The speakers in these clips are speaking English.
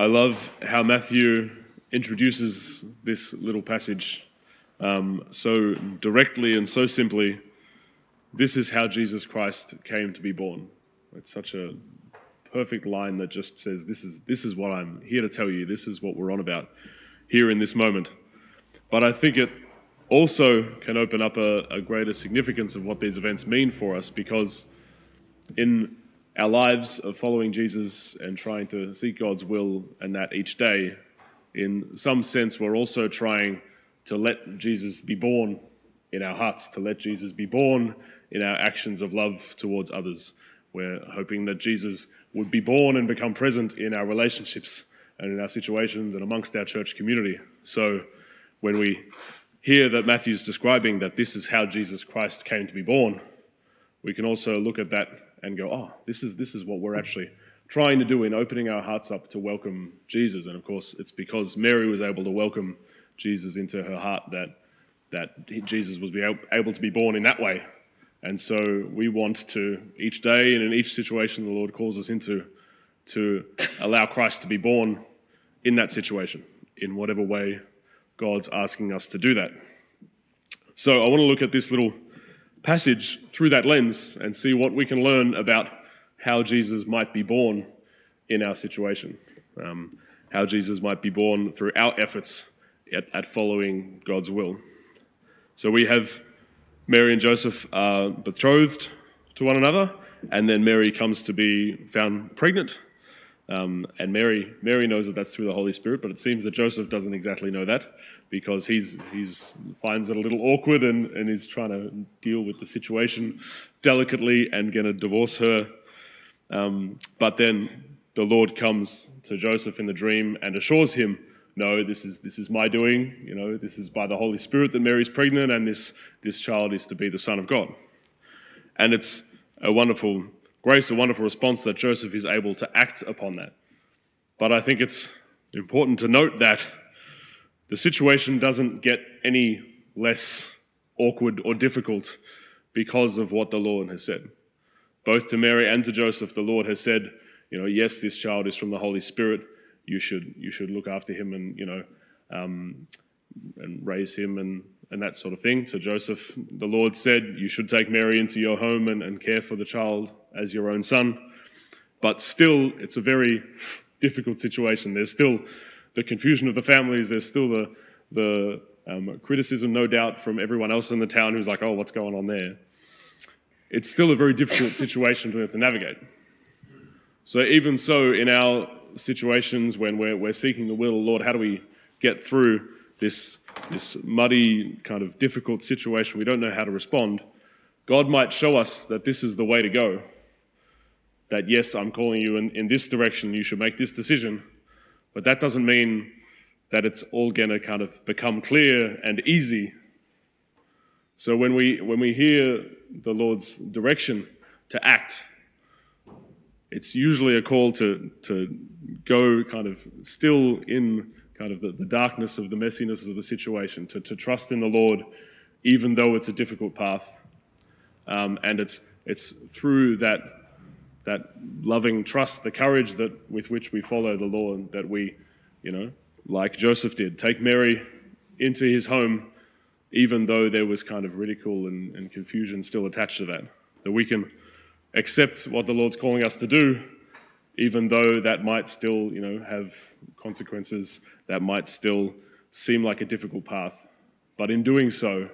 I love how Matthew introduces this little passage um, so directly and so simply. This is how Jesus Christ came to be born. It's such a perfect line that just says, This is, this is what I'm here to tell you. This is what we're on about here in this moment. But I think it also can open up a, a greater significance of what these events mean for us because in our lives of following Jesus and trying to seek God's will and that each day, in some sense, we're also trying to let Jesus be born in our hearts, to let Jesus be born in our actions of love towards others. We're hoping that Jesus would be born and become present in our relationships and in our situations and amongst our church community. So when we hear that Matthew's describing that this is how Jesus Christ came to be born, we can also look at that and go, oh, this is, this is what we're actually trying to do in opening our hearts up to welcome Jesus. And of course, it's because Mary was able to welcome Jesus into her heart that, that Jesus was be able to be born in that way. And so we want to, each day and in each situation the Lord calls us into, to allow Christ to be born in that situation, in whatever way God's asking us to do that. So I want to look at this little passage through that lens and see what we can learn about how Jesus might be born in our situation, um, how Jesus might be born through our efforts at, at, following God's will. So we have Mary and Joseph betrothed to one another, and then Mary comes to be found pregnant. Um, and Mary, Mary knows that that's through the Holy Spirit, but it seems that Joseph doesn't exactly know that because he's, he's finds it a little awkward and, and is trying to deal with the situation delicately and going to divorce her. Um, but then the Lord comes to Joseph in the dream and assures him, "No, this is this is my doing. You know, this is by the Holy Spirit that Mary's pregnant, and this this child is to be the Son of God." And it's a wonderful grace, a wonderful response that Joseph is able to act upon that. But I think it's important to note that the situation doesn't get any less awkward or difficult because of what the Lord has said. Both to Mary and to Joseph, the Lord has said, you know, yes, this child is from the Holy Spirit. You should you should look after him and you know um, and raise him and and that sort of thing. So Joseph, the Lord said, you should take Mary into your home and, and care for the child as your own son. But still, it's a very difficult situation. There's still the confusion of the families. There's still the, the um, criticism, no doubt, from everyone else in the town who's like, oh, what's going on there? It's still a very difficult situation to, to navigate. So, even so, in our situations when we're, we're seeking the will of the Lord, how do we get through this, this muddy, kind of difficult situation? We don't know how to respond. God might show us that this is the way to go. That, yes, I'm calling you in, in this direction, you should make this decision but that doesn't mean that it's all going to kind of become clear and easy. So when we, when we hear the Lord's direction to act, it's usually a call to, to go kind of still in kind of the, the darkness of the messiness of the situation, to, to trust in the Lord, even though it's a difficult path. Um, and it's, it's through that that loving trust, the courage that with which we follow the Lord, that we, you know, like Joseph did, take Mary into his home, even though there was kind of ridicule and, and confusion still attached to that. That we can accept what the Lord's calling us to do, even though that might still, you know, have consequences, that might still seem like a difficult path. But in doing so,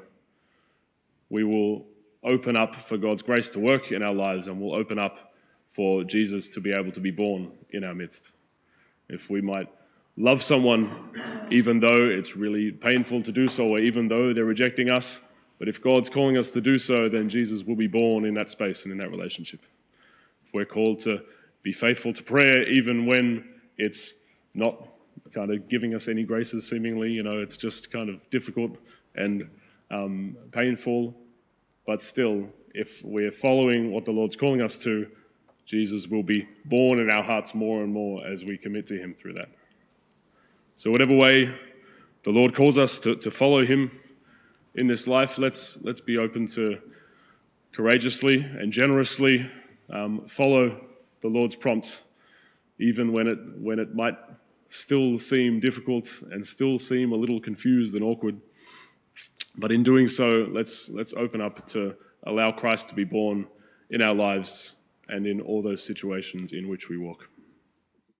we will open up for God's grace to work in our lives and we'll open up for Jesus to be able to be born in our midst. If we might love someone, even though it's really painful to do so, or even though they're rejecting us, but if God's calling us to do so, then Jesus will be born in that space and in that relationship. If we're called to be faithful to prayer, even when it's not kind of giving us any graces, seemingly, you know, it's just kind of difficult and um, painful, but still, if we're following what the Lord's calling us to, Jesus will be born in our hearts more and more as we commit to Him through that. So, whatever way the Lord calls us to, to follow Him in this life, let's, let's be open to courageously and generously um, follow the Lord's prompt, even when it, when it might still seem difficult and still seem a little confused and awkward. But in doing so, let's, let's open up to allow Christ to be born in our lives and in all those situations in which we walk.